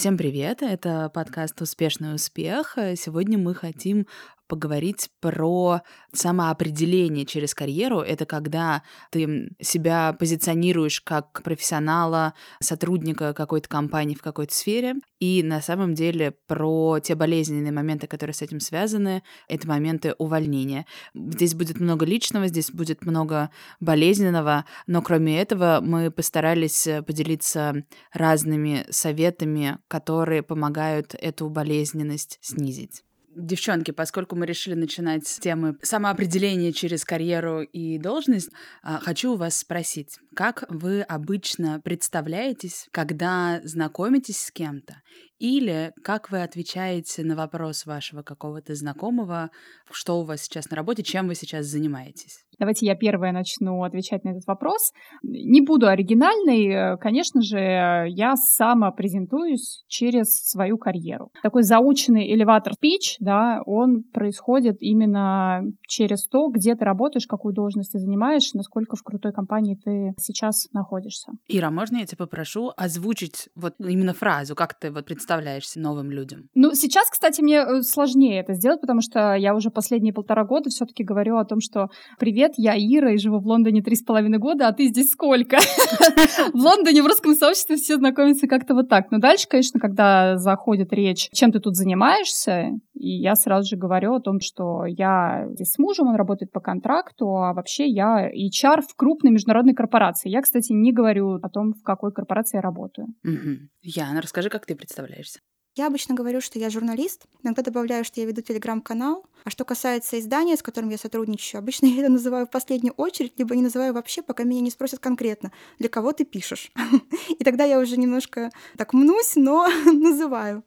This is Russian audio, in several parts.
Всем привет! Это подкаст «Успешный успех». Сегодня мы хотим поговорить про самоопределение через карьеру. Это когда ты себя позиционируешь как профессионала, сотрудника какой-то компании в какой-то сфере. И на самом деле про те болезненные моменты, которые с этим связаны, это моменты увольнения. Здесь будет много личного, здесь будет много болезненного, но кроме этого мы постарались поделиться разными советами, которые помогают эту болезненность снизить. Девчонки, поскольку мы решили начинать с темы самоопределения через карьеру и должность, а, хочу у вас спросить, как вы обычно представляетесь, когда знакомитесь с кем-то? Или как вы отвечаете на вопрос вашего какого-то знакомого, что у вас сейчас на работе, чем вы сейчас занимаетесь? Давайте я первая начну отвечать на этот вопрос. Не буду оригинальной. Конечно же, я сама презентуюсь через свою карьеру. Такой заученный элеватор пич, да, он происходит именно через то, где ты работаешь, какую должность ты занимаешь, насколько в крутой компании ты сейчас находишься. Ира, можно я тебя попрошу озвучить вот именно фразу, как ты вот представляешься новым людям? Ну, сейчас, кстати, мне э, сложнее это сделать, потому что я уже последние полтора года все-таки говорю о том, что привет, я Ира и живу в Лондоне три с половиной года, а ты здесь сколько? В Лондоне в русском сообществе все знакомятся как-то вот так. Но дальше, конечно, когда заходит речь, чем ты тут занимаешься, и я сразу же говорю о том, что я здесь с мужем, он работает по контракту, а вообще я HR в крупной международной корпорации. Я, кстати, не говорю о том, в какой корпорации я работаю. Яна, расскажи, как ты представляешься? Я обычно говорю, что я журналист, иногда добавляю, что я веду телеграм-канал. А что касается издания, с которым я сотрудничаю, обычно я это называю в последнюю очередь, либо не называю вообще, пока меня не спросят конкретно, для кого ты пишешь. И тогда я уже немножко так мнусь, но называю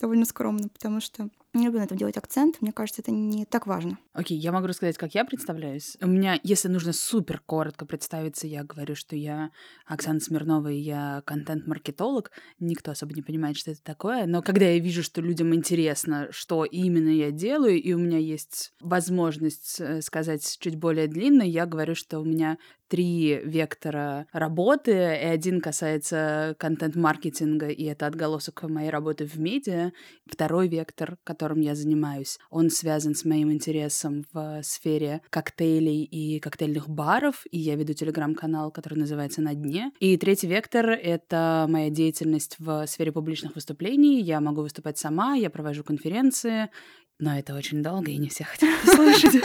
довольно скромно, потому что не люблю на этом делать акцент. Мне кажется, это не так важно. Окей, okay, я могу рассказать, как я представляюсь. У меня, если нужно супер коротко представиться, я говорю, что я Оксана Смирнова, и я контент-маркетолог. Никто особо не понимает, что это такое. Но когда я вижу, что людям интересно, что именно я делаю, и у меня есть возможность э, сказать чуть более длинно, я говорю, что у меня три вектора работы, и один касается контент-маркетинга, и это отголосок моей работы в медиа. Второй вектор, которым я занимаюсь, он связан с моим интересом в сфере коктейлей и коктейльных баров, и я веду телеграм-канал, который называется «На дне». И третий вектор — это моя деятельность в сфере публичных выступлений. Я могу выступать сама, я провожу конференции, но это очень долго, и не все хотят послушать.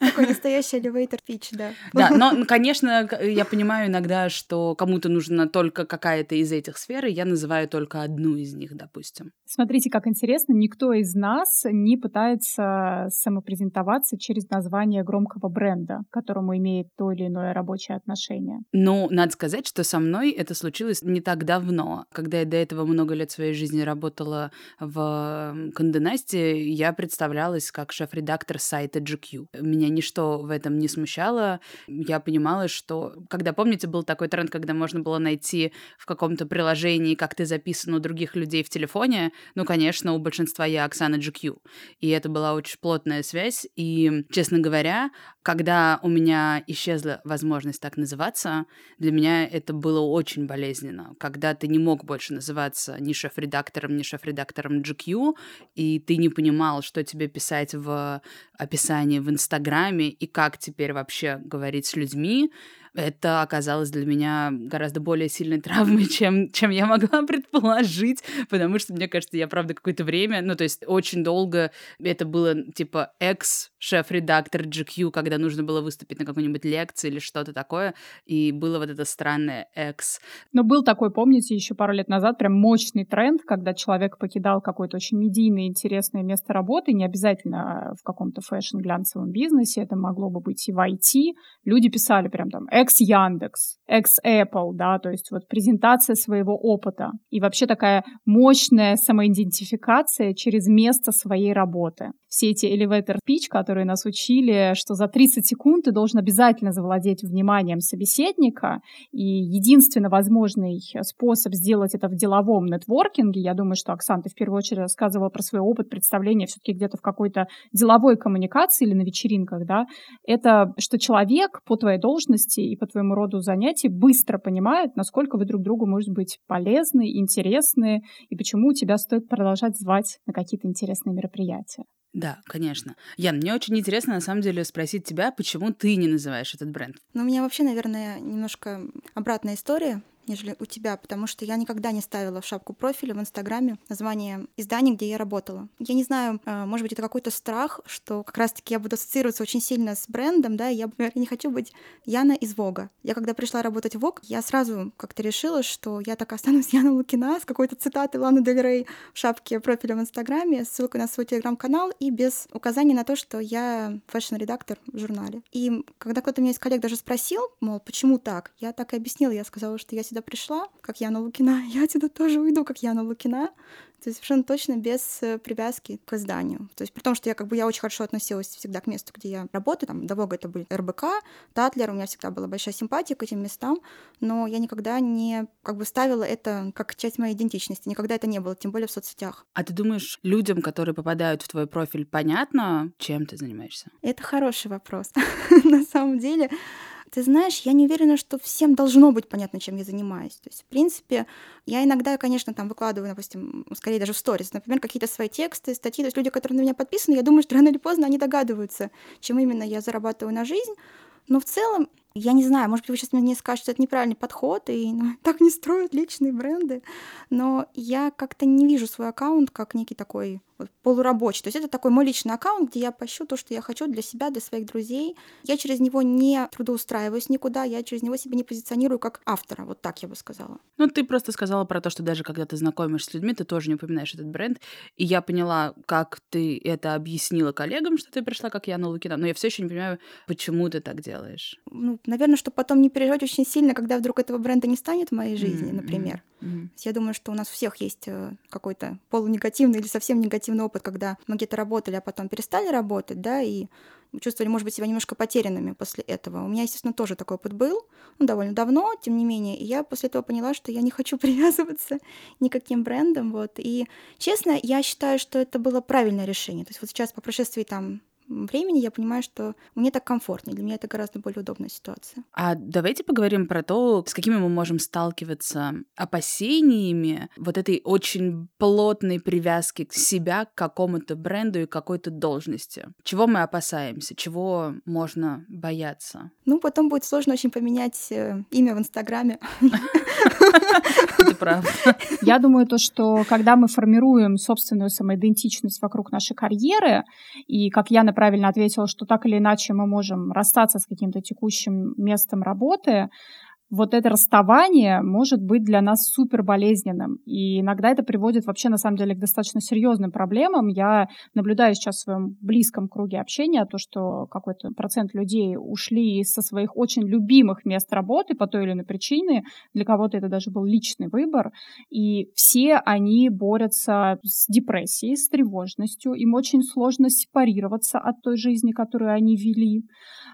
Такой настоящий elevator pitch, да. Да, но, конечно, я понимаю иногда, что кому-то нужна только какая-то из этих сфер, и я называю только одну из них, допустим. Смотрите, как интересно, никто из нас не пытается самопрезентоваться через название громкого бренда, к которому имеет то или иное рабочее отношение. Ну, надо сказать, что со мной это случилось не так давно. Когда я до этого много лет своей жизни работала в Конденасте, я представлялась как шеф-редактор сайта GQ. Меня ничто в этом не смущало. Я понимала, что... Когда, помните, был такой тренд, когда можно было найти в каком-то приложении, как ты записан у других людей в телефоне, ну, конечно, у большинства я Оксана GQ. И это была очень плотная связь. И, честно говоря, когда у меня исчезла возможность так называться, для меня это было очень болезненно. Когда ты не мог больше называться ни шеф-редактором, ни шеф-редактором GQ, и ты не понимал, что тебе писать в описании в Инстаграме и как теперь вообще говорить с людьми, это оказалось для меня гораздо более сильной травмой, чем, чем я могла предположить, потому что, мне кажется, я, правда, какое-то время, ну, то есть очень долго это было, типа, экс-шеф-редактор GQ, когда нужно было выступить на какой-нибудь лекции или что-то такое, и было вот это странное экс. Но был такой, помните, еще пару лет назад прям мощный тренд, когда человек покидал какое-то очень медийное, интересное место работы, не обязательно в каком-то фэшн-глянцевом бизнесе, это могло бы быть и в IT. Люди писали прям там экс-Яндекс, экс-Apple, да, то есть вот презентация своего опыта и вообще такая мощная самоидентификация через место своей работы. Все эти elevator pitch, которые нас учили, что за 30 секунд ты должен обязательно завладеть вниманием собеседника, и единственно возможный способ сделать это в деловом нетворкинге, я думаю, что Оксана, ты в первую очередь рассказывала про свой опыт представления все-таки где-то в какой-то деловой коммуникации или на вечеринках, да, это что человек по твоей должности и по твоему роду занятий быстро понимает, насколько вы друг другу, может быть, полезны, интересны, и почему тебя стоит продолжать звать на какие-то интересные мероприятия. Да, конечно. Ян, мне очень интересно, на самом деле, спросить тебя, почему ты не называешь этот бренд? Ну, у меня вообще, наверное, немножко обратная история нежели у тебя, потому что я никогда не ставила в шапку профиля в Инстаграме название издания, где я работала. Я не знаю, а, может быть, это какой-то страх, что как раз-таки я буду ассоциироваться очень сильно с брендом, да, я, не хочу быть Яна из Vogue а. Я когда пришла работать в Vogue, я сразу как-то решила, что я так останусь Яна Лукина с какой-то цитатой Ланы Дель Рей в шапке профиля в Инстаграме, ссылкой на свой телеграм-канал и без указания на то, что я fashion-редактор в журнале. И когда кто-то меня из коллег даже спросил, мол, почему так, я так и объяснила, я сказала, что я сюда пришла, как Яна Лукина, я отсюда тоже уйду, как Яна Лукина. То есть совершенно точно без э, привязки к изданию. То есть при том, что я как бы я очень хорошо относилась всегда к месту, где я работаю. Там до Vogue а это были РБК, Татлер, у меня всегда была большая симпатия к этим местам, но я никогда не как бы ставила это как часть моей идентичности. Никогда это не было, тем более в соцсетях. А ты думаешь, людям, которые попадают в твой профиль, понятно, чем ты занимаешься? Это хороший вопрос. На самом деле, ты знаешь, я не уверена, что всем должно быть понятно, чем я занимаюсь. То есть, в принципе, я иногда, конечно, там выкладываю, допустим, скорее даже в сторис, например, какие-то свои тексты, статьи. То есть люди, которые на меня подписаны, я думаю, что рано или поздно они догадываются, чем именно я зарабатываю на жизнь. Но в целом я не знаю, может быть, вы сейчас мне скажете, что это неправильный подход, и ну, так не строят личные бренды, но я как-то не вижу свой аккаунт как некий такой вот, полурабочий. То есть это такой мой личный аккаунт, где я пощу то, что я хочу для себя, для своих друзей. Я через него не трудоустраиваюсь никуда, я через него себя не позиционирую как автора, вот так я бы сказала. Ну, ты просто сказала про то, что даже когда ты знакомишься с людьми, ты тоже не упоминаешь этот бренд. И я поняла, как ты это объяснила коллегам, что ты пришла как Яна Лукина, но я все еще не понимаю, почему ты так делаешь. Ну, наверное, чтобы потом не переживать очень сильно, когда вдруг этого бренда не станет в моей жизни, mm-hmm. например. Mm-hmm. Я думаю, что у нас у всех есть э, какой-то полунегативный или совсем негативный опыт, когда мы где-то работали, а потом перестали работать, да, и чувствовали, может быть, себя немножко потерянными после этого. У меня, естественно, тоже такой опыт был, ну, довольно давно, тем не менее, и я после этого поняла, что я не хочу привязываться никаким брендом, вот. И, честно, я считаю, что это было правильное решение. То есть вот сейчас по прошествии там времени я понимаю, что мне так комфортнее, для меня это гораздо более удобная ситуация. А давайте поговорим про то, с какими мы можем сталкиваться опасениями вот этой очень плотной привязки к себя, к какому-то бренду и какой-то должности. Чего мы опасаемся, чего можно бояться? Ну, потом будет сложно очень поменять э, имя в Инстаграме. Это правда. Я думаю, то, что когда мы формируем собственную самоидентичность вокруг нашей карьеры, и, как я, например, правильно ответила, что так или иначе мы можем расстаться с каким-то текущим местом работы, вот это расставание может быть для нас супер болезненным. И иногда это приводит вообще, на самом деле, к достаточно серьезным проблемам. Я наблюдаю сейчас в своем близком круге общения то, что какой-то процент людей ушли со своих очень любимых мест работы по той или иной причине. Для кого-то это даже был личный выбор. И все они борются с депрессией, с тревожностью. Им очень сложно сепарироваться от той жизни, которую они вели.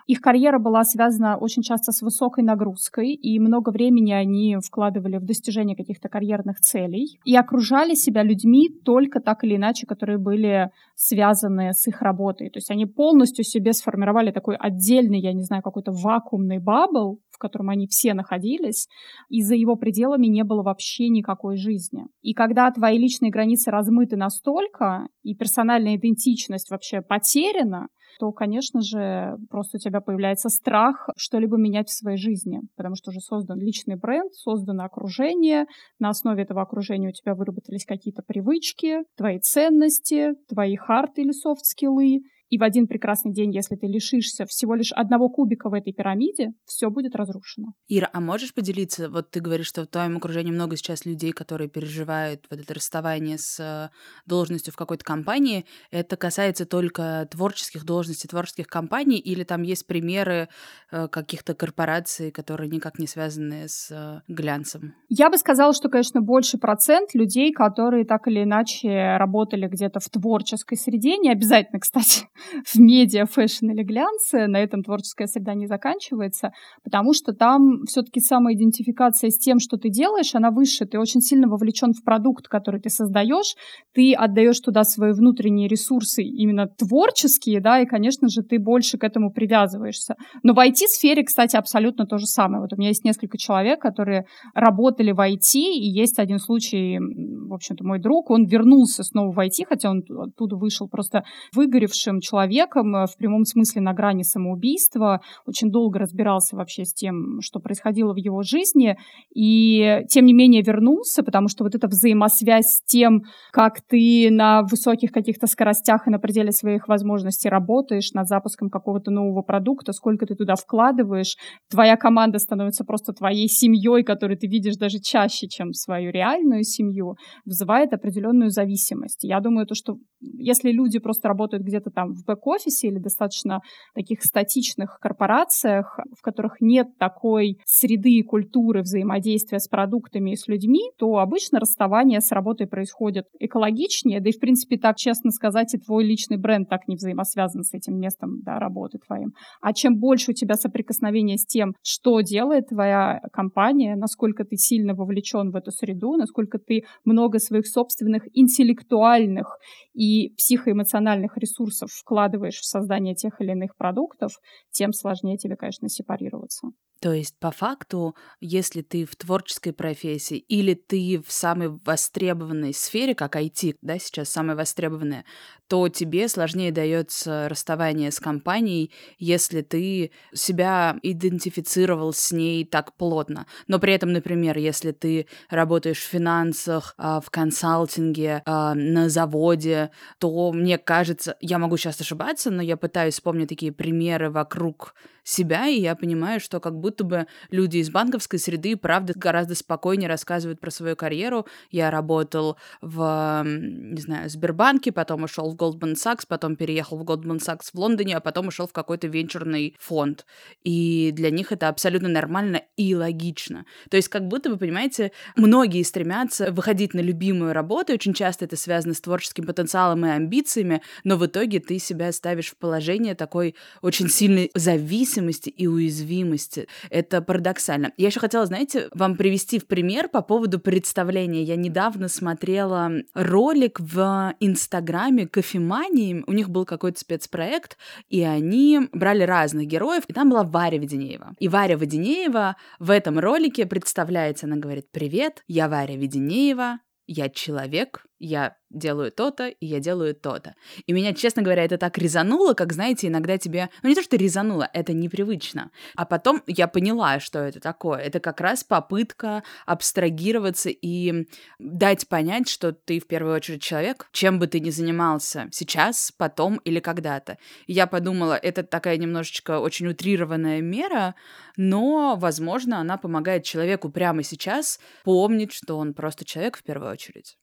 Их карьера была связана очень часто с высокой нагрузкой, и много времени они вкладывали в достижение каких-то карьерных целей и окружали себя людьми только так или иначе, которые были связаны с их работой. То есть они полностью себе сформировали такой отдельный, я не знаю, какой-то вакуумный бабл, в котором они все находились, и за его пределами не было вообще никакой жизни. И когда твои личные границы размыты настолько, и персональная идентичность вообще потеряна, то, конечно же, просто у тебя появляется страх что-либо менять в своей жизни, потому что уже создан личный бренд, создано окружение, на основе этого окружения у тебя выработались какие-то привычки, твои ценности, твои хард или софт-скиллы, и в один прекрасный день, если ты лишишься всего лишь одного кубика в этой пирамиде, все будет разрушено. Ира, а можешь поделиться? Вот ты говоришь, что в твоем окружении много сейчас людей, которые переживают вот это расставание с э, должностью в какой-то компании. Это касается только творческих должностей, творческих компаний, или там есть примеры э, каких-то корпораций, которые никак не связаны с э, глянцем? Я бы сказала, что, конечно, больше процент людей, которые так или иначе работали где-то в творческой среде, не обязательно, кстати, в медиа, fashion или глянце, на этом творческая среда не заканчивается, потому что там все-таки самоидентификация с тем, что ты делаешь, она выше. Ты очень сильно вовлечен в продукт, который ты создаешь, ты отдаешь туда свои внутренние ресурсы, именно творческие, да, и, конечно же, ты больше к этому привязываешься. Но в IT-сфере, кстати, абсолютно то же самое. Вот у меня есть несколько человек, которые работали в IT, и есть один случай, в общем-то, мой друг, он вернулся снова в IT, хотя он оттуда вышел просто выгоревшим человеком, э, в прямом смысле на грани самоубийства, очень долго разбирался вообще с тем, что происходило в его жизни, и тем не менее вернулся, потому что вот эта взаимосвязь с тем, как ты на высоких каких-то скоростях и на пределе своих возможностей работаешь над запуском какого-то нового продукта, сколько ты туда вкладываешь, твоя команда становится просто твоей семьей, которую ты видишь даже чаще, чем свою реальную семью, вызывает определенную зависимость. Я думаю, то, что если люди просто работают где-то там в бэк-офисе или достаточно таких статичных корпорациях, в которых нет такой среды и культуры взаимодействия с продуктами и с людьми, то обычно расставание с работой происходит экологичнее, да и, в принципе, так честно сказать, и твой личный бренд так не взаимосвязан с этим местом да, работы твоим. А чем больше у тебя соприкосновения с тем, что делает твоя компания, насколько ты сильно вовлечен в эту среду, насколько ты много своих собственных интеллектуальных и психоэмоциональных ресурсов вкладываешь в создание тех или иных продуктов, тем сложнее тебе, конечно, сепарироваться. То есть, по факту, если ты в творческой профессии или ты в самой востребованной сфере, как IT, да, сейчас самая востребованная, то тебе сложнее дается расставание с компанией, если ты себя идентифицировал с ней так плотно. Но при этом, например, если ты работаешь в финансах, а, в консалтинге, а, на заводе, то мне кажется, я могу сейчас ошибаться, но я пытаюсь вспомнить такие примеры вокруг себя, и я понимаю, что как будто бы люди из банковской среды, правда, гораздо спокойнее рассказывают про свою карьеру. Я работал в, не знаю, Сбербанке, потом ушел в Goldman Sachs, потом переехал в Goldman Sachs в Лондоне, а потом ушел в какой-то венчурный фонд. И для них это абсолютно нормально и логично. То есть как будто, вы понимаете, многие стремятся выходить на любимую работу, очень часто это связано с творческим потенциалом и амбициями, но в итоге ты себя ставишь в положение такой очень сильной зависимости зависимости и уязвимости. Это парадоксально. Я еще хотела, знаете, вам привести в пример по поводу представления. Я недавно смотрела ролик в Инстаграме кофемании. У них был какой-то спецпроект, и они брали разных героев, и там была Варя Веденеева. И Варя Веденеева в этом ролике представляется, она говорит, «Привет, я Варя Веденеева, я человек, я делаю то-то, и я делаю то-то. И меня, честно говоря, это так резануло, как, знаете, иногда тебе... Ну, не то, что резануло, это непривычно. А потом я поняла, что это такое. Это как раз попытка абстрагироваться и дать понять, что ты в первую очередь человек, чем бы ты ни занимался сейчас, потом или когда-то. Я подумала, это такая немножечко очень утрированная мера, но, возможно, она помогает человеку прямо сейчас помнить, что он просто человек в первую очередь.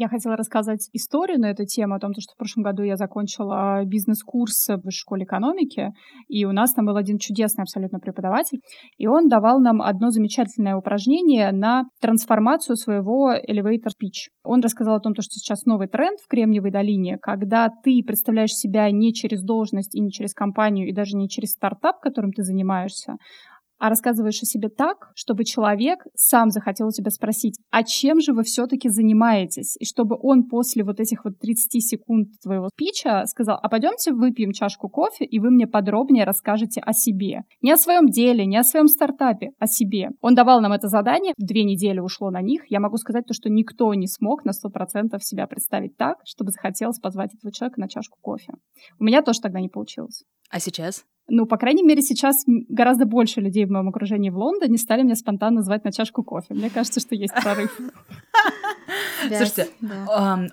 Я хотела рассказать историю на эту тему, о том, что в прошлом году я закончила бизнес-курс в школе экономики, и у нас там был один чудесный абсолютно преподаватель, и он давал нам одно замечательное упражнение на трансформацию своего elevator speech. Он рассказал о том, что сейчас новый тренд в Кремниевой долине, когда ты представляешь себя не через должность и не через компанию, и даже не через стартап, которым ты занимаешься, а рассказываешь о себе так, чтобы человек сам захотел у тебя спросить, а чем же вы все-таки занимаетесь? И чтобы он после вот этих вот 30 секунд твоего спича сказал, а пойдемте выпьем чашку кофе, и вы мне подробнее расскажете о себе. Не о своем деле, не о своем стартапе, о себе. Он давал нам это задание, две недели ушло на них. Я могу сказать то, что никто не смог на 100% себя представить так, чтобы захотелось позвать этого человека на чашку кофе. У меня тоже тогда не получилось. А сейчас? Ну, по крайней мере, сейчас гораздо больше людей в моем окружении в Лондоне стали меня спонтанно звать на чашку кофе. Мне кажется, что есть прорыв. Слушайте,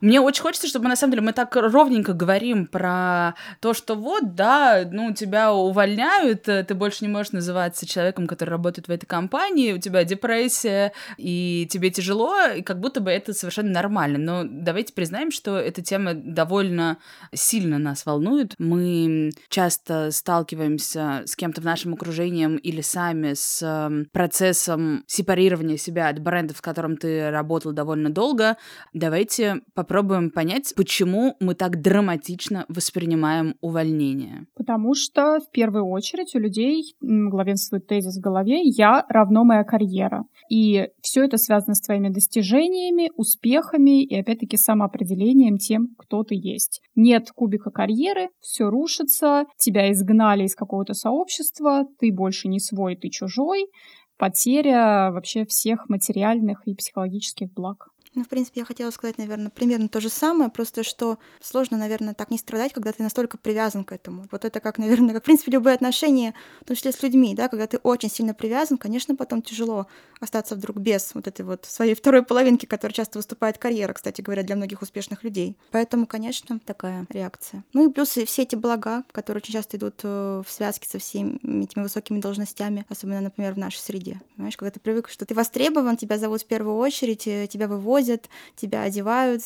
мне очень хочется, чтобы на самом деле мы так ровненько говорим про то, что вот, да, ну, тебя увольняют, э, ты больше не можешь называться человеком, который работает в этой компании, у тебя депрессия, и тебе тяжело, и как будто бы это совершенно нормально. Но давайте признаем, что эта тема довольно сильно нас волнует. Мы часто сталкиваемся с кем-то в нашем окружении или сами с процессом сепарирования себя от бренда, в котором ты работал довольно долго, тогда давайте попробуем понять, почему мы так драматично воспринимаем увольнение. Потому что в первую очередь у людей главенствует тезис в голове «я равно моя карьера». И все это связано с твоими достижениями, успехами и, опять-таки, самоопределением тем, кто ты есть. Нет кубика карьеры, все рушится, тебя изгнали из какого-то сообщества, ты больше не свой, ты чужой, потеря вообще всех материальных и психологических благ. Ну, в принципе, я хотела сказать, наверное, примерно то же самое, просто что сложно, наверное, так не страдать, когда ты настолько привязан к этому. Вот это как, наверное, как, в принципе, любые отношения, в том числе с людьми, да, когда ты очень сильно привязан, конечно, потом тяжело остаться вдруг без вот этой вот своей второй половинки, которая часто выступает карьера, кстати говоря, для многих успешных людей. Поэтому, конечно, такая реакция. Ну и плюс все эти блага, которые очень часто идут э, в связке со всеми этими высокими должностями, особенно, например, в нашей среде. Понимаешь, когда ты привык, что ты востребован, тебя зовут в первую очередь, э, тебя вывозят, возят, тебя одевают,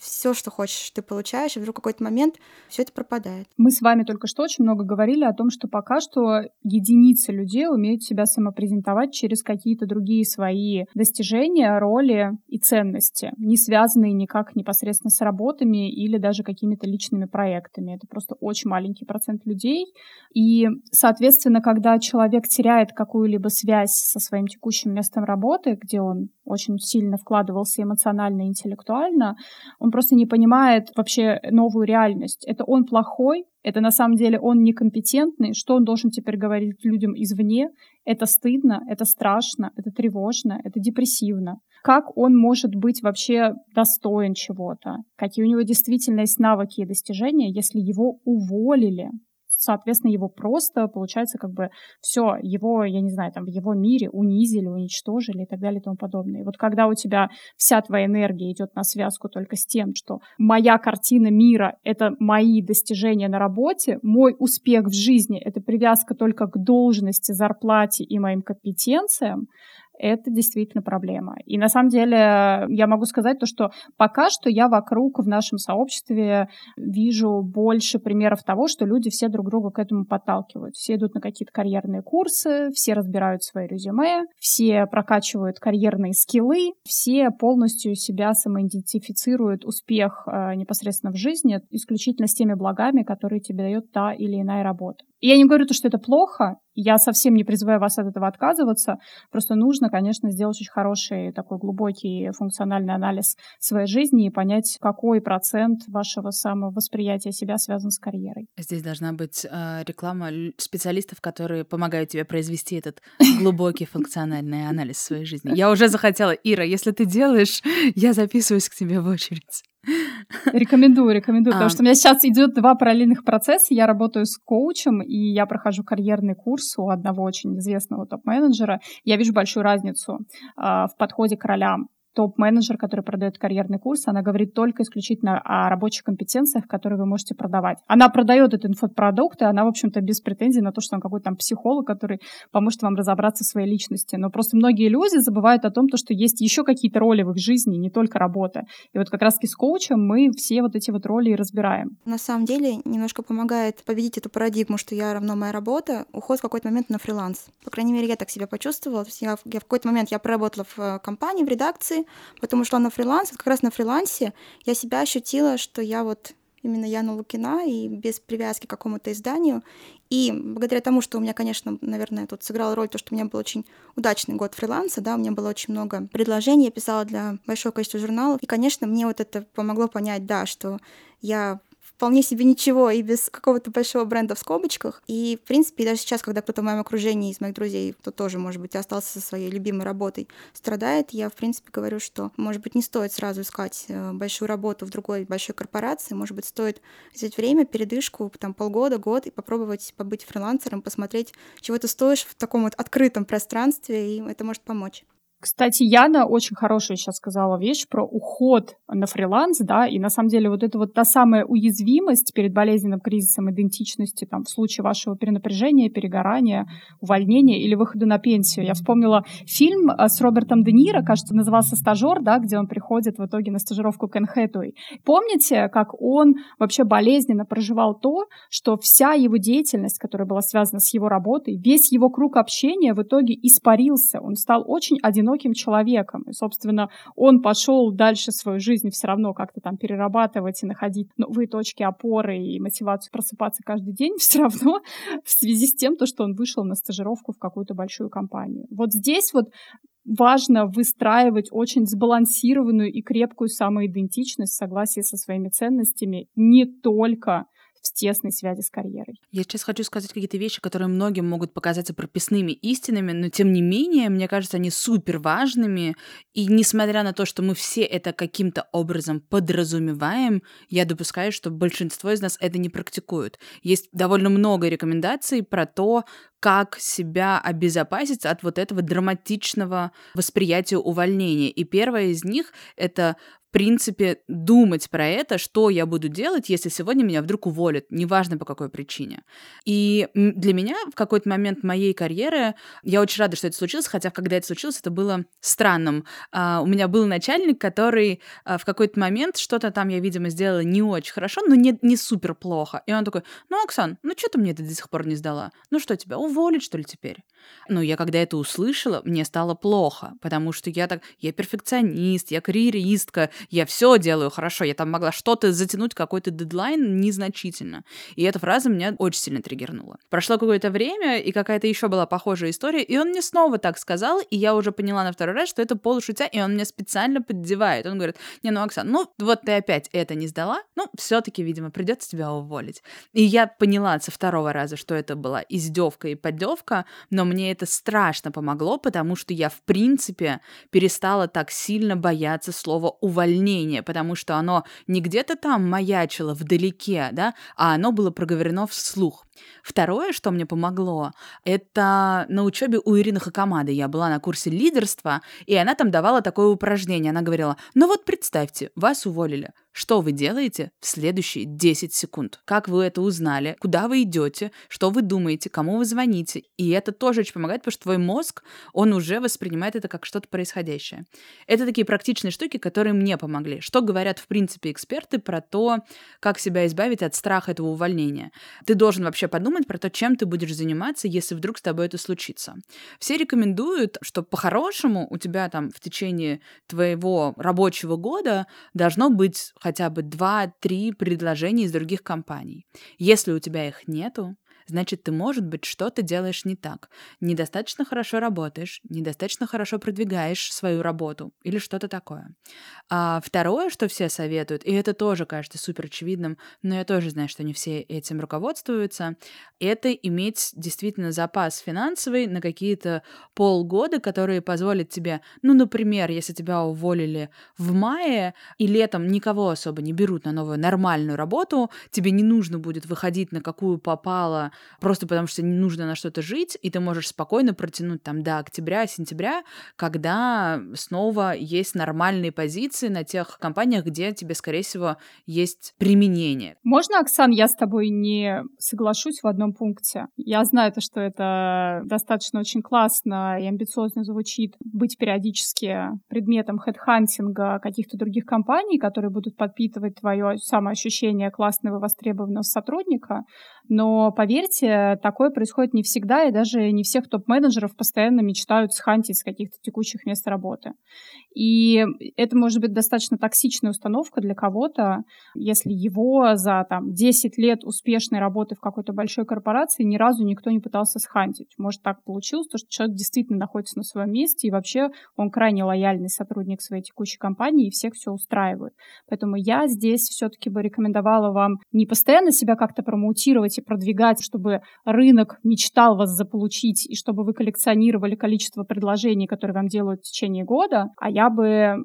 все, что хочешь, ты получаешь, и вдруг какой-то момент все это пропадает. Мы с вами только что очень много говорили о том, что пока что единицы людей умеют себя самопрезентовать через какие-то другие свои достижения, роли и ценности, не связанные никак непосредственно с работами или даже какими-то личными проектами. Это просто очень маленький процент людей. И, соответственно, когда человек теряет какую-либо связь со своим текущим местом работы, где он очень сильно вкладывался эмоционально и интеллектуально, он просто не понимает вообще новую реальность. Это он плохой, это на самом деле он некомпетентный, что он должен теперь говорить людям извне, это стыдно, это страшно, это тревожно, это депрессивно. Как он может быть вообще достоин чего-то? Какие у него действительно есть навыки и достижения, если его уволили? Соответственно, его просто, получается, как бы все, его, я не знаю, там, в его мире унизили, уничтожили и так далее и тому подобное. И вот когда у тебя вся твоя энергия идет на связку только с тем, что моя картина мира — это мои достижения на работе, мой успех в жизни — это привязка только к должности, зарплате и моим компетенциям, это действительно проблема. И на самом деле я могу сказать то, что пока что я вокруг в нашем сообществе вижу больше примеров того, что люди все друг друга к этому подталкивают. Все идут на какие-то карьерные курсы, все разбирают свои резюме, все прокачивают карьерные скиллы, все полностью себя самоидентифицируют успех э, непосредственно в жизни исключительно с теми благами, которые тебе дает та или иная работа. Я не говорю то, что это плохо, я совсем не призываю вас от этого отказываться, просто нужно, конечно, сделать очень хороший такой глубокий функциональный анализ своей жизни и понять, какой процент вашего самовосприятия себя связан с карьерой. Здесь должна быть э, реклама специалистов, которые помогают тебе произвести этот глубокий функциональный анализ своей жизни. Я уже захотела, Ира, если ты делаешь, я записываюсь к тебе в очередь. Рекомендую, рекомендую, а. потому что у меня сейчас идет два параллельных процесса. Я работаю с коучем, и я прохожу карьерный курс у одного очень известного топ-менеджера. Я вижу большую разницу э, в подходе к ролям топ-менеджер, который продает карьерный курс, она говорит только исключительно о рабочих компетенциях, которые вы можете продавать. Она продает этот инфопродукт, и она, в общем-то, без претензий на то, что он какой-то там психолог, который поможет вам разобраться в своей личности. Но просто многие люди забывают о том, что есть еще какие-то роли в их жизни, не только работа. И вот как раз-таки с коучем мы все вот эти вот роли и разбираем. На самом деле немножко помогает победить эту парадигму, что я равно моя работа, уход в какой-то момент на фриланс. По крайней мере, я так себя почувствовала. То я, я в какой-то момент я проработала в э, компании, в редакции, потому что на фриланс, как раз на фрилансе я себя ощутила, что я вот именно Яна Лукина и без привязки к какому-то изданию. И благодаря тому, что у меня, конечно, наверное, тут сыграла роль то, что у меня был очень удачный год фриланса, да, у меня было очень много предложений, я писала для большого количества журналов. И, конечно, мне вот это помогло понять, да, что я вполне себе ничего и без какого-то большого бренда в скобочках. И, в принципе, даже сейчас, когда кто-то в моем окружении из моих друзей, кто тоже, может быть, остался со своей любимой работой, страдает, я, в принципе, говорю, что, может быть, не стоит сразу искать э, большую работу в другой большой корпорации, может быть, стоит взять время, передышку, там, полгода, год и попробовать побыть фрилансером, посмотреть, чего ты стоишь в таком вот открытом пространстве, и это может помочь. Кстати, Яна очень хорошая сейчас сказала вещь про уход на фриланс, да, и на самом деле вот это вот та самая уязвимость перед болезненным кризисом идентичности, там, в случае вашего перенапряжения, перегорания, увольнения или выхода на пенсию. Я вспомнила фильм э, с Робертом Де Ниро, кажется, назывался «Стажер», да, где он приходит в итоге на стажировку к Энн Хэтуэй. Помните, как он вообще болезненно проживал то, что вся его деятельность, которая была связана с его работой, весь его круг общения в итоге испарился. Он стал очень одиноким одиноким человеком. И, собственно, он пошел дальше свою жизнь все равно как-то там перерабатывать и находить новые точки опоры и мотивацию просыпаться каждый день все равно в связи с тем, то, что он вышел на стажировку в какую-то большую компанию. Вот здесь вот важно выстраивать очень сбалансированную и крепкую самоидентичность в согласии со своими ценностями не только в тесной связи с карьерой. Я сейчас хочу сказать какие-то вещи, которые многим могут показаться прописными истинами, но тем не менее, мне кажется, они супер важными. И несмотря на то, что мы все это каким-то образом подразумеваем, я допускаю, что большинство из нас это не практикуют. Есть довольно много рекомендаций про то, как себя обезопасить от вот этого драматичного восприятия увольнения. И первое из них — это принципе, думать про это, что я буду делать, если сегодня меня вдруг уволят, неважно по какой причине. И для меня в какой-то момент моей карьеры, я очень рада, что это случилось, хотя когда это случилось, это было странным. Uh, у меня был начальник, который uh, в какой-то момент что-то там я, видимо, сделала не очень хорошо, но не, не супер плохо. И он такой, ну, Оксан, ну что ты мне это до сих пор не сдала? Ну что, тебя уволить, что ли, теперь? Ну, я когда это услышала, мне стало плохо, потому что я так, я перфекционист, я карьеристка, я все делаю хорошо, я там могла что-то затянуть, какой-то дедлайн незначительно. И эта фраза меня очень сильно триггернула. Прошло какое-то время, и какая-то еще была похожая история, и он мне снова так сказал, и я уже поняла на второй раз, что это полушутя, и он меня специально поддевает. Он говорит, не, ну, Оксана, ну, вот ты опять это не сдала, ну, все-таки, видимо, придется тебя уволить. И я поняла со второго раза, что это была издевка и поддевка, но мне это страшно помогло, потому что я, в принципе, перестала так сильно бояться слова увольнение, потому что оно не где-то там маячило вдалеке, да, а оно было проговорено вслух. Второе, что мне помогло, это на учебе у Ирины Хакамады. Я была на курсе лидерства, и она там давала такое упражнение. Она говорила, ну вот представьте, вас уволили. Что вы делаете в следующие 10 секунд? Как вы это узнали? Куда вы идете? Что вы думаете? Кому вы звоните? И это тоже очень помогает, потому что твой мозг, он уже воспринимает это как что-то происходящее. Это такие практичные штуки, которые мне помогли. Что говорят, в принципе, эксперты про то, как себя избавить от страха этого увольнения? Ты должен вообще подумать про то, чем ты будешь заниматься, если вдруг с тобой это случится. Все рекомендуют, что по-хорошему у тебя там в течение твоего рабочего года должно быть хотя бы 2-3 предложения из других компаний. Если у тебя их нету, значит, ты, может быть, что-то делаешь не так. Недостаточно хорошо работаешь, недостаточно хорошо продвигаешь свою работу или что-то такое. А второе, что все советуют, и это тоже кажется супер очевидным, но я тоже знаю, что не все этим руководствуются, это иметь действительно запас финансовый на какие-то полгода, которые позволят тебе, ну, например, если тебя уволили в мае и летом никого особо не берут на новую нормальную работу, тебе не нужно будет выходить на какую попало просто потому что не нужно на что-то жить, и ты можешь спокойно протянуть там до октября, сентября, когда снова есть нормальные позиции на тех компаниях, где тебе, скорее всего, есть применение. Можно, Оксан, я с тобой не соглашусь в одном пункте? Я знаю то, что это достаточно очень классно и амбициозно звучит быть периодически предметом хедхантинга каких-то других компаний, которые будут подпитывать твое самоощущение классного востребованного сотрудника, но поверьте, такое происходит не всегда, и даже не всех топ-менеджеров постоянно мечтают схантить с каких-то текущих мест работы. И это может быть достаточно токсичная установка для кого-то, если его за там, 10 лет успешной работы в какой-то большой корпорации ни разу никто не пытался схантить. Может, так получилось, то, что человек действительно находится на своем месте, и вообще он крайне лояльный сотрудник своей текущей компании, и всех все устраивает. Поэтому я здесь все-таки бы рекомендовала вам не постоянно себя как-то промоутировать и продвигать, чтобы рынок мечтал вас заполучить, и чтобы вы коллекционировали количество предложений, которые вам делают в течение года, а я бы э,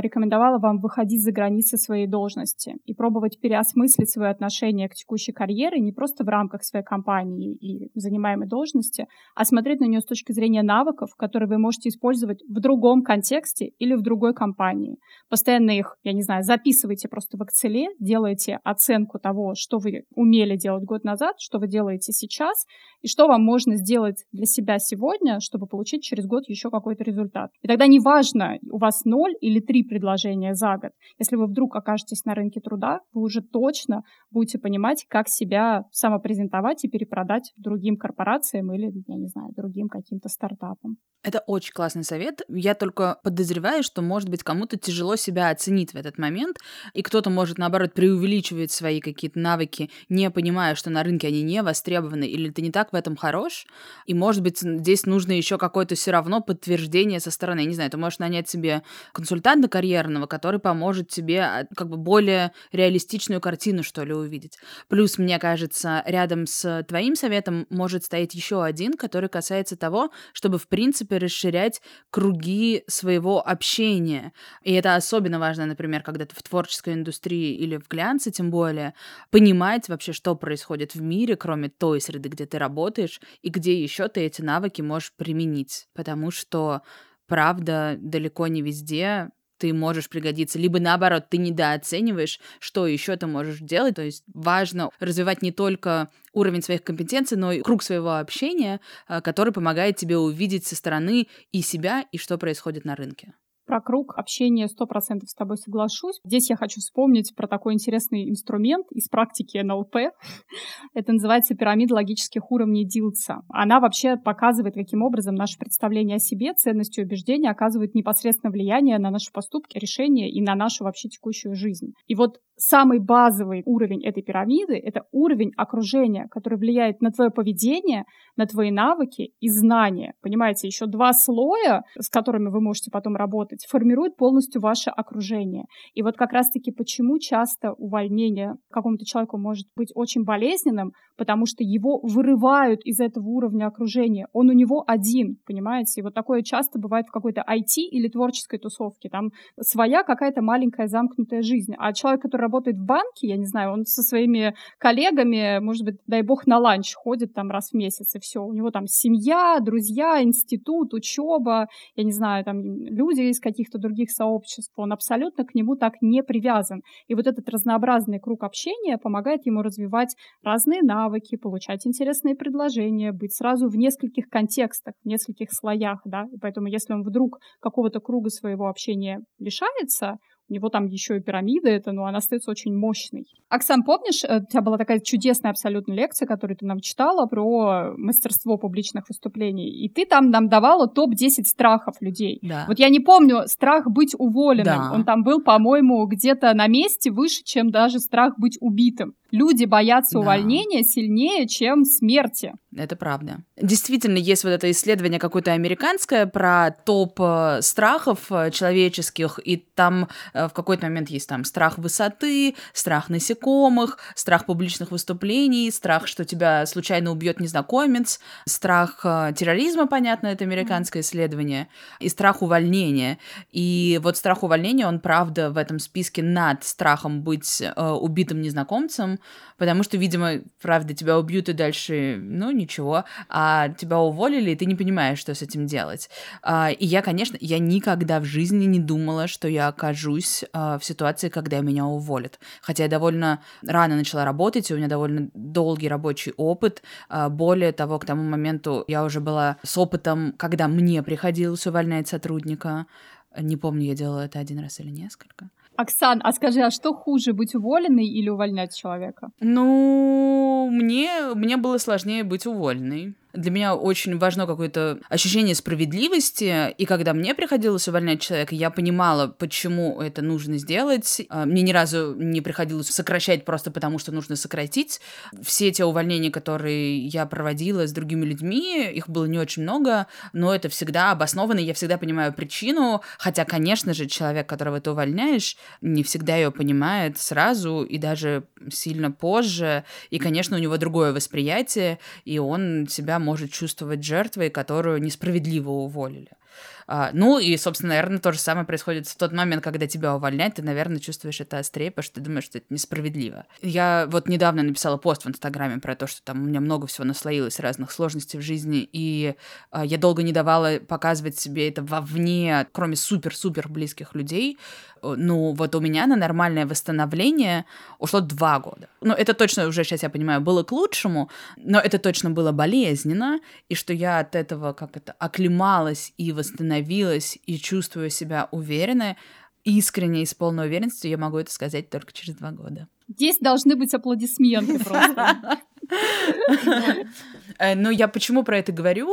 рекомендовала вам выходить за границы своей должности и пробовать переосмыслить свое отношение к текущей карьере не просто в рамках своей компании и занимаемой должности, а смотреть на нее с точки зрения навыков, которые вы можете использовать в другом контексте или в другой компании. Постоянно их, я не знаю, записывайте просто в Excel, делайте оценку того, что вы умели делать год назад, что вы делаете делаете сейчас, и что вам можно сделать для себя сегодня, чтобы получить через год еще какой-то результат. И тогда неважно, у вас ноль или три предложения за год. Если вы вдруг окажетесь на рынке труда, вы уже точно будете понимать, как себя самопрезентовать и перепродать другим корпорациям или, я не знаю, другим каким-то стартапам. Это очень классный совет. Я только подозреваю, что, может быть, кому-то тяжело себя оценить в этот момент, и кто-то может, наоборот, преувеличивать свои какие-то навыки, не понимая, что на рынке они не востребованы, или ты не так в этом хорош, и, может быть, здесь нужно еще какое-то все равно подтверждение со стороны. Не знаю, ты можешь нанять себе консультанта карьерного, который поможет тебе а, как бы более реалистичную картину, что ли, увидеть. Плюс, мне кажется, рядом с твоим советом может стоять еще один, который касается того, чтобы, в принципе, расширять круги своего общения. И это особенно важно, например, когда ты в творческой индустрии или в глянце, тем более, понимать вообще, что происходит в мире, кроме той среды, где ты работаешь, и где еще ты эти навыки можешь применить. Потому что правда, далеко не везде ты можешь пригодиться, либо наоборот, ты недооцениваешь, что еще ты можешь делать. То есть важно развивать не только уровень своих компетенций, но и круг своего общения, а, который помогает тебе увидеть со стороны и себя, и что происходит на рынке. Про круг общения 100% с тобой соглашусь. Здесь я хочу вспомнить про такой интересный инструмент из практики НЛП. Это называется пирамида логических уровней Дилца. Она вообще показывает, каким образом наше представление о себе, ценности и убеждения оказывают непосредственное влияние на наши поступки, решения и на нашу вообще текущую жизнь. И вот самый базовый уровень этой пирамиды — это уровень окружения, который влияет на твое поведение, на твои навыки и знания. Понимаете, еще два слоя, с которыми вы можете потом работать, формируют полностью ваше окружение. И вот как раз-таки почему часто увольнение какому-то человеку может быть очень болезненным, потому что его вырывают из этого уровня окружения. Он у него один, понимаете? И вот такое часто бывает в какой-то IT или творческой тусовке. Там своя какая-то маленькая замкнутая жизнь. А человек, который работает в банке, я не знаю, он со своими коллегами, может быть, дай бог, на ланч ходит там раз в месяц, и все. У него там семья, друзья, институт, учеба, я не знаю, там люди из каких-то других сообществ. Он абсолютно к нему так не привязан. И вот этот разнообразный круг общения помогает ему развивать разные навыки, получать интересные предложения, быть сразу в нескольких контекстах, в нескольких слоях, да, и поэтому если он вдруг какого-то круга своего общения лишается, у него там еще и пирамида это, но она остается очень мощной. Оксан, помнишь, э, у тебя была такая чудесная абсолютно лекция, которую ты нам читала про мастерство публичных выступлений, и ты там нам давала топ-10 страхов людей. Да. Вот я не помню, страх быть уволенным, Да. он там был, по-моему, где-то на месте выше, чем даже страх быть убитым. Люди боятся Да. увольнения сильнее, чем смерти. Это правда. Действительно, есть вот это исследование какое-то американское про топ э, страхов э, человеческих, и там э, в какой-то момент есть там страх высоты, страх насекомых, страх публичных выступлений, страх, что тебя случайно убьет незнакомец, страх терроризма, понятно, это американское исследование, и страх увольнения. И вот страх увольнения, он правда в этом списке над страхом быть э, убитым незнакомцем, потому что, видимо, правда, тебя убьют и дальше, ну, ничего, а тебя уволили, и ты не понимаешь, что с этим делать. А, И я, конечно, я никогда в жизни не думала, что я окажусь а, в ситуации, когда меня уволят. Хотя я довольно рано начала работать, у меня довольно долгий рабочий опыт. А, Более того, к тому моменту я уже была с опытом, когда мне приходилось увольнять сотрудника. Не помню, я делала это один раз или несколько. Оксан, а скажи, а что хуже, быть уволенной или увольнять человека? Ну, мне, мне было сложнее быть уволенной. Для меня очень важно какое-то ощущение справедливости, и когда мне приходилось увольнять человека, я понимала, почему это нужно сделать. А, Мне ни разу не приходилось сокращать просто потому, что нужно сократить. Все те увольнения, которые я проводила с другими людьми, их было не очень много, но это всегда обоснованно, я всегда понимаю причину, хотя, конечно же, человек, которого ты увольняешь, не всегда ее понимает сразу и даже сильно позже, и, конечно, у него другое восприятие, и он себя может чувствовать жертвой, которую несправедливо уволили. А, ну и, собственно, наверное, то же самое происходит в тот момент, когда тебя увольняют, ты, наверное, чувствуешь это острее, потому что ты думаешь, что это несправедливо. Я вот недавно написала пост в Инстаграме про то, что там у меня много всего наслоилось, разных сложностей в жизни, и а, я долго не давала показывать себе это вовне, кроме супер-супер близких людей. Ну, вот у меня на нормальное восстановление ушло два года. Ну, это точно уже сейчас я понимаю, было к лучшему, но это точно было болезненно, и что я от этого как это оклемалась и восстановилась, и чувствую себя уверенной, искренне и с полной уверенностью я могу это сказать только через два года. Здесь должны быть аплодисменты просто. Э, но я почему про это говорю?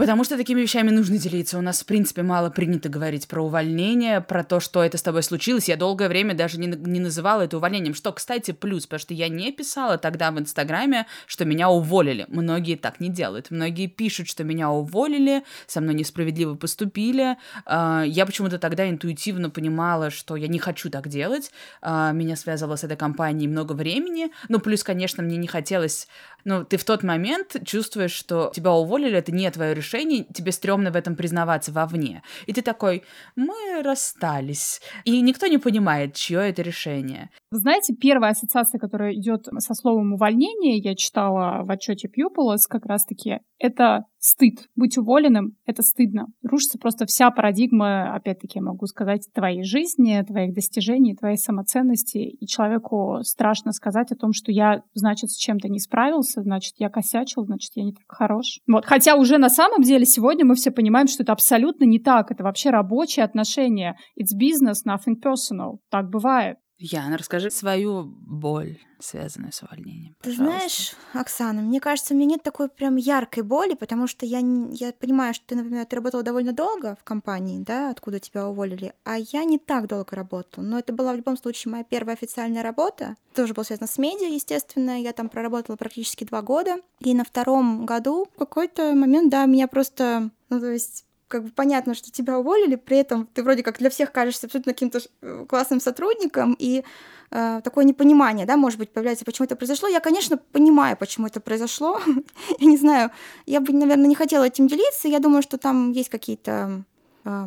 Потому что такими вещами нужно делиться. У нас, в принципе, мало принято говорить про увольнение, про то, что это с тобой случилось. Я долгое время даже не, не называла это увольнением. Что, кстати, плюс, потому что я не писала тогда в Инстаграме, что меня уволили. Многие так не делают. Многие пишут, что меня уволили, со мной несправедливо поступили. А, я почему-то тогда интуитивно понимала, что я не хочу так делать. А, меня связывало с этой компанией много времени. Ну, плюс, конечно, мне не хотелось... Ну, ты в тот момент чувствуешь, что тебя уволили, это не твое решение, тебе стрёмно в этом признаваться вовне. И ты такой, мы расстались. И никто не понимает, чье это решение. Вы знаете, первая ассоциация, которая идет со словом увольнение, я читала в отчете Pupilus как раз-таки, это стыд. Быть уволенным — это стыдно. Рушится просто вся парадигма, опять-таки, я могу сказать, твоей жизни, твоих достижений, твоей самоценности. И человеку страшно сказать о том, что я, значит, с чем-то не справился, значит, я косячил, значит, я не так хорош. Вот. Хотя уже на самом деле сегодня мы все понимаем, что это абсолютно не так. Это вообще рабочие отношения. It's business, nothing personal. Так бывает. Яна, расскажи свою боль, связанную с увольнением. Ты знаешь, Оксана, мне кажется, у меня нет такой прям яркой боли, потому что я, я понимаю, что ты, например, ты работала довольно долго в компании, да, откуда тебя уволили, а я не так долго работала. Но это была в любом случае моя первая официальная работа. Тоже была связана с медиа, естественно. Я там проработала практически два года. И на втором году в какой-то момент, да, меня просто, ну, то есть как бы понятно, что тебя уволили, при этом ты вроде как для всех кажешься абсолютно каким-то э, классным сотрудником, и э, такое непонимание, да, может быть, появляется, почему это произошло. Я, конечно, понимаю, почему это произошло. я не знаю, я бы, наверное, не хотела этим делиться. Я думаю, что там есть какие-то... Э,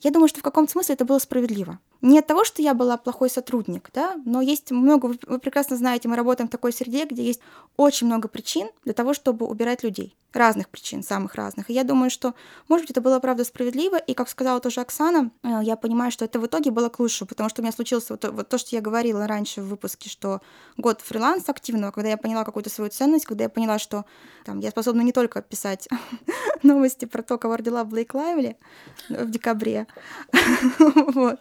я думаю, что в каком-то смысле это было справедливо. Не от того, что я была плохой сотрудник, да, но есть много, вы прекрасно знаете, мы работаем в такой среде, где есть очень много причин для того, чтобы убирать людей. Разных причин, самых разных. И я думаю, что, может быть, это было, правда, справедливо. И, как сказала тоже Оксана, э, я понимаю, что это в итоге было к лучшему, потому что у меня случилось вот, вот то, что я говорила раньше в выпуске, что год фриланса активного, когда я поняла какую-то свою ценность, когда я поняла, что там, я способна не только писать новости про то, кого родила Блейк Лайвли в декабре, вот,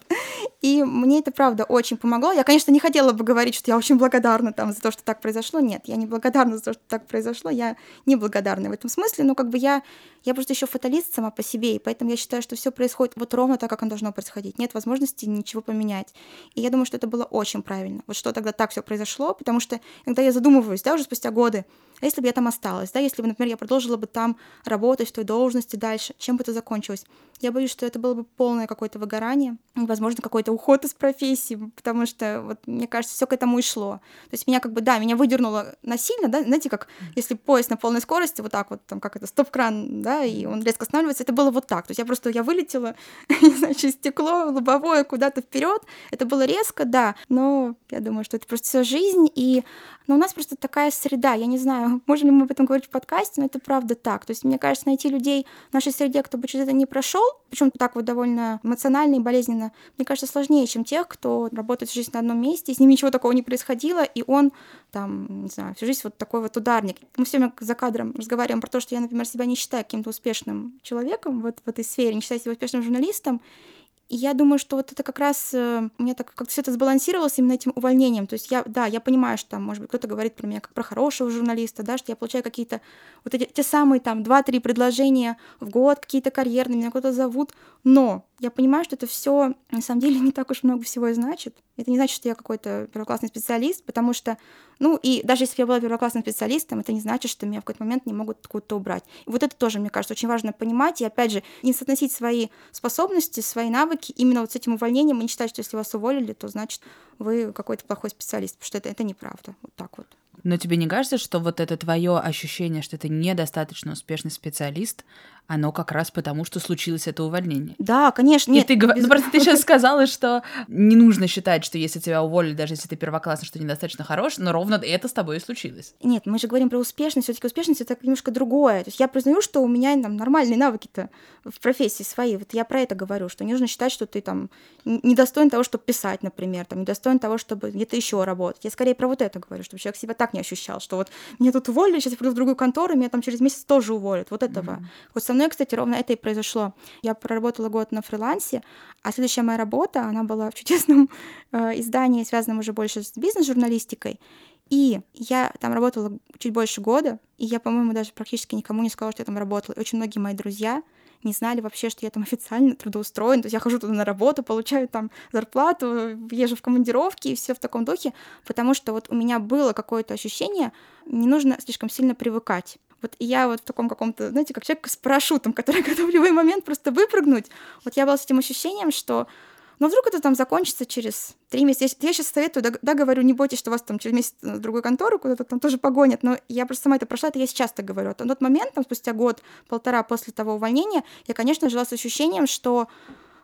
и мне это, правда, очень помогло. Я, конечно, не хотела бы говорить, что я очень благодарна там за то, что так произошло. Нет, я не благодарна за то, что так произошло. Я не благодарна в этом смысле. Но как бы я, я просто еще фаталист сама по себе, и поэтому я считаю, что все происходит вот ровно так, как оно должно происходить. Нет возможности ничего поменять. И я думаю, что это было очень правильно. Вот что тогда так все произошло, потому что иногда я задумываюсь, да, уже спустя годы, а если бы я там осталась, да, если бы, например, я продолжила бы там работать в той должности дальше, чем бы это закончилось? Я боюсь, что это было бы полное какое-то выгорание, возможно, какой-то уход из профессии, потому что, вот, мне кажется, все к этому и шло. То есть меня как бы, да, меня выдернуло насильно, да, знаете, как если поезд на полной скорости, вот так вот, там, как это, стоп-кран, да, и он резко останавливается, это было вот так. То есть я просто, я вылетела, не знаю, через стекло лобовое куда-то вперед. Это было резко, да, но я думаю, что это просто вся жизнь, и но у нас просто такая среда, я не знаю, можем ли мы об этом говорить в подкасте, но это правда так. То есть, мне кажется, найти людей в нашей среде, кто бы через это не прошел, причем так вот довольно эмоционально и болезненно, мне кажется, сложнее, чем тех, кто работает всю жизнь на одном месте, с ним ничего такого не происходило, и он там, не знаю, всю жизнь вот такой вот ударник. Мы все время за кадром разговариваем про то, что я, например, себя не считаю каким-то успешным человеком вот в этой сфере, не считаю себя успешным журналистом, и я думаю, что вот это как раз э, у меня так как-то все это сбалансировалось именно этим увольнением. То есть я, да, я понимаю, что там, может быть, кто-то говорит про меня как про хорошего журналиста, да, что я получаю какие-то вот эти те самые там два-три предложения в год, какие-то карьерные, меня кто-то зовут, но я понимаю, что это все на самом деле не так уж много всего и значит. Это не значит, что я какой-то первоклассный специалист, потому что, ну, и даже если я была первоклассным специалистом, это не значит, что меня в какой-то момент не могут откуда-то убрать. И вот это тоже, мне кажется, очень важно понимать, и опять же, не соотносить свои способности, свои навыки именно вот с этим увольнением, и не считать, что если вас уволили, то значит вы какой-то плохой специалист, потому что это, это неправда. Вот так вот. Но тебе не кажется, что вот это твое ощущение, что ты недостаточно успешный специалист, оно как раз потому, что случилось это увольнение. Да, конечно. Нет, и ты, без... ну, просто ты сейчас сказала, что не нужно считать, что если тебя уволили, даже если ты первоклассный, что недостаточно хорош, но ровно это с тобой и случилось. Нет, мы же говорим про успешность, все таки успешность — это немножко другое. То есть я признаю, что у меня там нормальные навыки-то в профессии свои. Вот я про это говорю, что не нужно считать, что ты там недостоин того, чтобы писать, например, там, недостоин того, чтобы где-то еще работать. Я скорее про вот это говорю, чтобы человек себя так не ощущал, что вот меня тут уволили, сейчас я приду в другую контору, меня там через месяц тоже уволят. Вот этого. Mm-hmm. Вот со мной, кстати, ровно это и произошло. Я проработала год на фрилансе, а следующая моя работа, она была в чудесном э, издании, связанном уже больше с бизнес-журналистикой. И я там работала чуть больше года, и я, по-моему, даже практически никому не сказала, что я там работала. И очень многие мои друзья не знали вообще, что я там официально трудоустроен. То есть я хожу туда на работу, получаю там зарплату, езжу в командировки и все в таком духе, потому что вот у меня было какое-то ощущение, не нужно слишком сильно привыкать. Вот и я вот в таком каком-то, знаете, как человек с парашютом, который готов в любой момент просто выпрыгнуть. Вот я была с этим ощущением, что но вдруг это там закончится через три месяца. Я, я сейчас советую, да, да, говорю, не бойтесь, что вас там через месяц в другую контору куда-то там тоже погонят, но я просто сама это прошла, это я сейчас так говорю. А тот момент, там, спустя год-полтора после того увольнения, я, конечно, жила с ощущением, что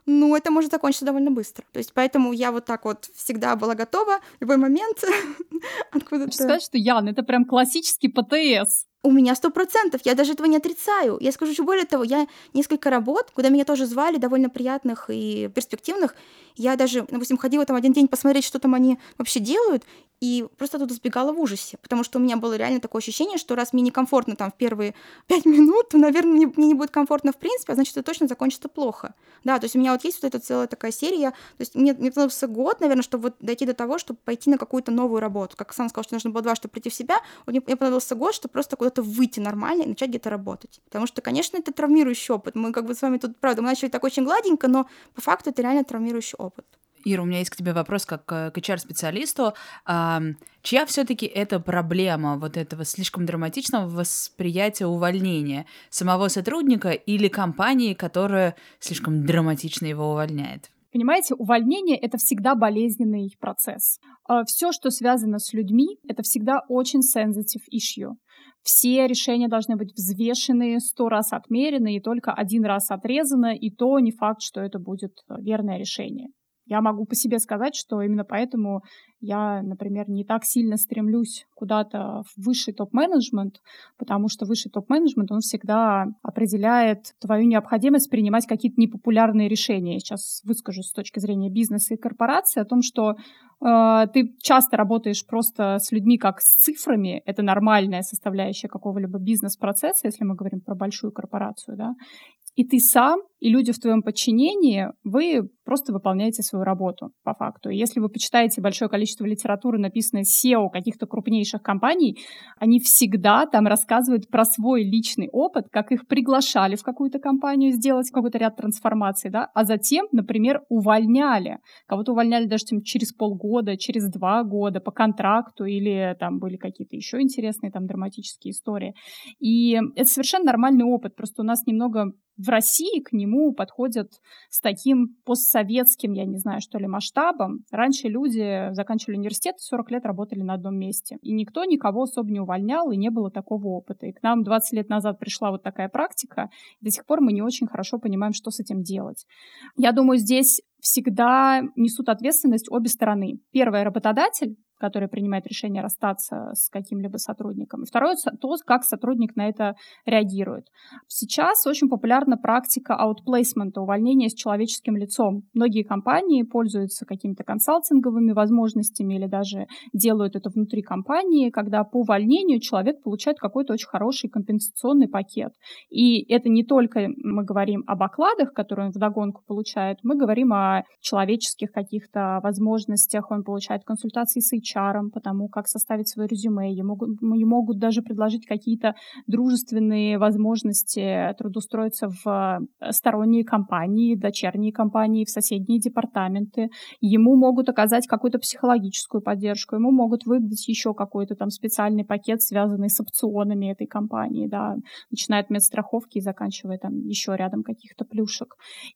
ну, это может закончиться довольно быстро. То есть поэтому я вот так вот всегда была готова любой момент откуда-то... Хочу сказать, что Ян, это прям классический ПТС. У меня сто процентов, я даже этого не отрицаю. Я скажу еще более того, я несколько работ, куда меня тоже звали, довольно приятных и перспективных, я даже, допустим, ходила там один день посмотреть, что там они вообще делают, и просто туда сбегала в ужасе, потому что у меня было реально такое ощущение, что раз мне некомфортно там в первые пять минут, то, наверное, мне, мне не будет комфортно в принципе, а значит, это точно закончится плохо. Да, то есть у меня вот есть вот эта целая такая серия, то есть мне, мне понадобился год, наверное, чтобы вот дойти до того, чтобы пойти на какую-то новую работу. Как сам сказал, что нужно было два, чтобы прийти в себя, мне, понадобился год, чтобы просто куда-то выйти нормально и начать где-то работать. Потому что, конечно, это травмирующий опыт. Мы как бы с вами тут, правда, мы начали так очень гладенько, но по факту это реально травмирующий опыт. Ира, у меня есть к тебе вопрос как к HR-специалисту. А, чья все-таки это проблема вот этого слишком драматичного восприятия увольнения самого сотрудника или компании, которая слишком драматично его увольняет? Понимаете, увольнение — это всегда болезненный процесс. А, Все, что связано с людьми, это всегда очень sensitive issue. Все решения должны быть взвешены, сто раз отмерены и только один раз отрезано, и то не факт, что это будет верное решение. Я могу по себе сказать, что именно поэтому я, например, не так сильно стремлюсь куда-то в высший топ-менеджмент, потому что высший топ-менеджмент, он всегда определяет твою необходимость принимать какие-то непопулярные решения. Я сейчас выскажу с точки зрения бизнеса и корпорации о том, что э, ты часто работаешь просто с людьми как с цифрами, это нормальная составляющая какого-либо бизнес-процесса, если мы говорим про большую корпорацию, да, и ты сам, и люди в твоем подчинении, вы просто выполняете свою работу по факту. Если вы почитаете большое количество литературы, написанной SEO каких-то крупнейших компаний, они всегда там рассказывают про свой личный опыт, как их приглашали в какую-то компанию сделать какой-то ряд трансформаций, да, а затем, например, увольняли. Кого-то увольняли даже там, через полгода, через два года по контракту, или там были какие-то еще интересные там драматические истории. И это совершенно нормальный опыт, просто у нас немного в России к нему подходят с таким постсоветским, я не знаю, что ли, масштабом. Раньше люди заканчивали университет, 40 лет работали на одном месте. И никто никого особо не увольнял, и не было такого опыта. И к нам 20 лет назад пришла вот такая практика. И до сих пор мы не очень хорошо понимаем, что с этим делать. Я думаю, здесь всегда несут ответственность обе стороны. Первое — работодатель, который принимает решение расстаться с каким-либо сотрудником. И второе — то, как сотрудник на это реагирует. Сейчас очень популярна практика аутплейсмента, увольнения с человеческим лицом. Многие компании пользуются какими-то консалтинговыми возможностями или даже делают это внутри компании, когда по увольнению человек получает какой-то очень хороший компенсационный пакет. И это не только мы говорим об окладах, которые он вдогонку получает, мы говорим о человеческих каких-то возможностях, он получает консультации с HR, потому как составить свое резюме. Ему, ему могут даже предложить какие-то дружественные возможности трудоустроиться в э, сторонние компании, дочерние компании, в соседние департаменты. Ему могут оказать какую-то психологическую поддержку, ему могут выдать еще какой-то там специальный пакет, связанный с опционами этой компании, да, начиная от медстраховки и заканчивая там еще рядом каких-то плюшек.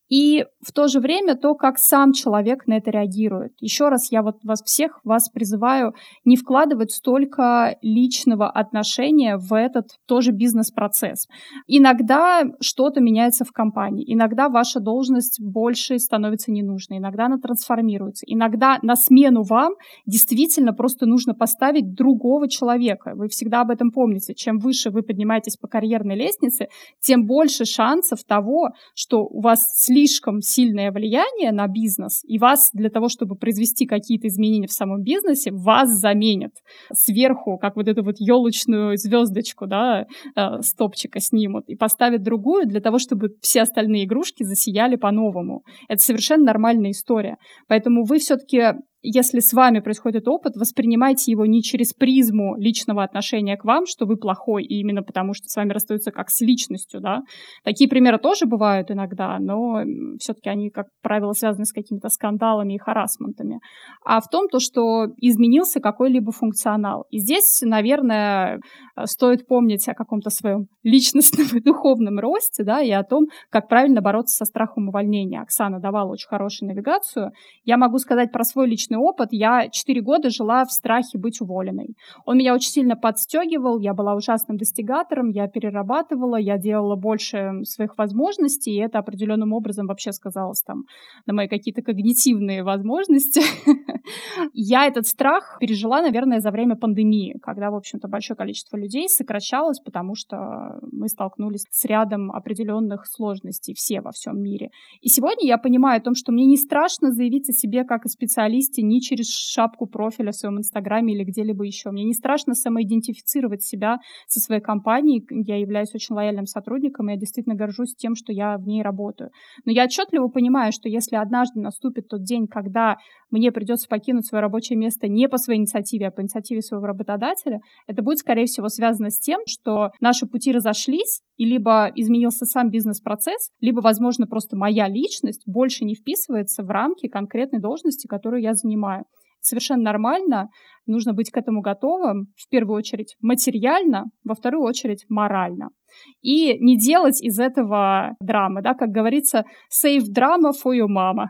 И в то же время то, как сам человек на это реагирует. Еще раз я вот вас всех вас призываю призываю не вкладывать столько личного отношения в этот тоже бизнес-процесс. Иногда что-то меняется в компании, иногда ваша должность больше становится ненужной, иногда она трансформируется, иногда на смену вам действительно просто нужно поставить другого человека. Вы всегда об этом помните. Чем выше вы поднимаетесь по карьерной лестнице, тем больше шансов того, что у вас слишком сильное влияние на бизнес, и вас для того, чтобы произвести какие-то изменения в самом бизнесе, вас заменят сверху, как вот эту вот елочную звездочку, да, э, стопчика снимут и поставят другую для того, чтобы все остальные игрушки засияли по-новому. Это совершенно нормальная история. Поэтому вы все-таки если с вами происходит опыт, воспринимайте его не через призму личного отношения к вам, что вы плохой, и именно потому, что с вами расстаются как с личностью, да. Такие примеры тоже бывают иногда, но все-таки они, как правило, связаны с какими-то скандалами и харасментами. А в том, то, что изменился какой-либо функционал. И здесь, наверное, стоит помнить о каком-то своем личностном и духовном росте, да, и о том, как правильно бороться со страхом увольнения. Оксана давала очень хорошую навигацию. Я могу сказать про свой личный личный опыт. Я 4 года жила в страхе быть уволенной. Он меня очень сильно подстегивал, я была ужасным достигатором, я перерабатывала, я делала больше своих возможностей, и это определенным образом вообще сказалось там на мои какие-то когнитивные возможности. Я этот страх пережила, наверное, за время пандемии, когда, в общем-то, большое количество людей сокращалось, потому что мы столкнулись с рядом определенных сложностей все во всем мире. И сегодня я понимаю о том, что мне не страшно заявить о себе как о специалисте ни через шапку профиля в своем инстаграме или где-либо еще. Мне не страшно самоидентифицировать себя со своей компанией. Я являюсь очень лояльным сотрудником, и я действительно горжусь тем, что я в ней работаю. Но я отчетливо понимаю, что если однажды наступит тот день, когда мне придется покинуть свое рабочее место не по своей инициативе, а по инициативе своего работодателя, это будет, скорее всего, связано с тем, что наши пути разошлись, и либо изменился сам бизнес-процесс, либо, возможно, просто моя личность больше не вписывается в рамки конкретной должности, которую я занимаю. Совершенно нормально, нужно быть к этому готовым, в первую очередь материально, во вторую очередь морально. И не делать из этого драмы, да, как говорится, save drama for your mama.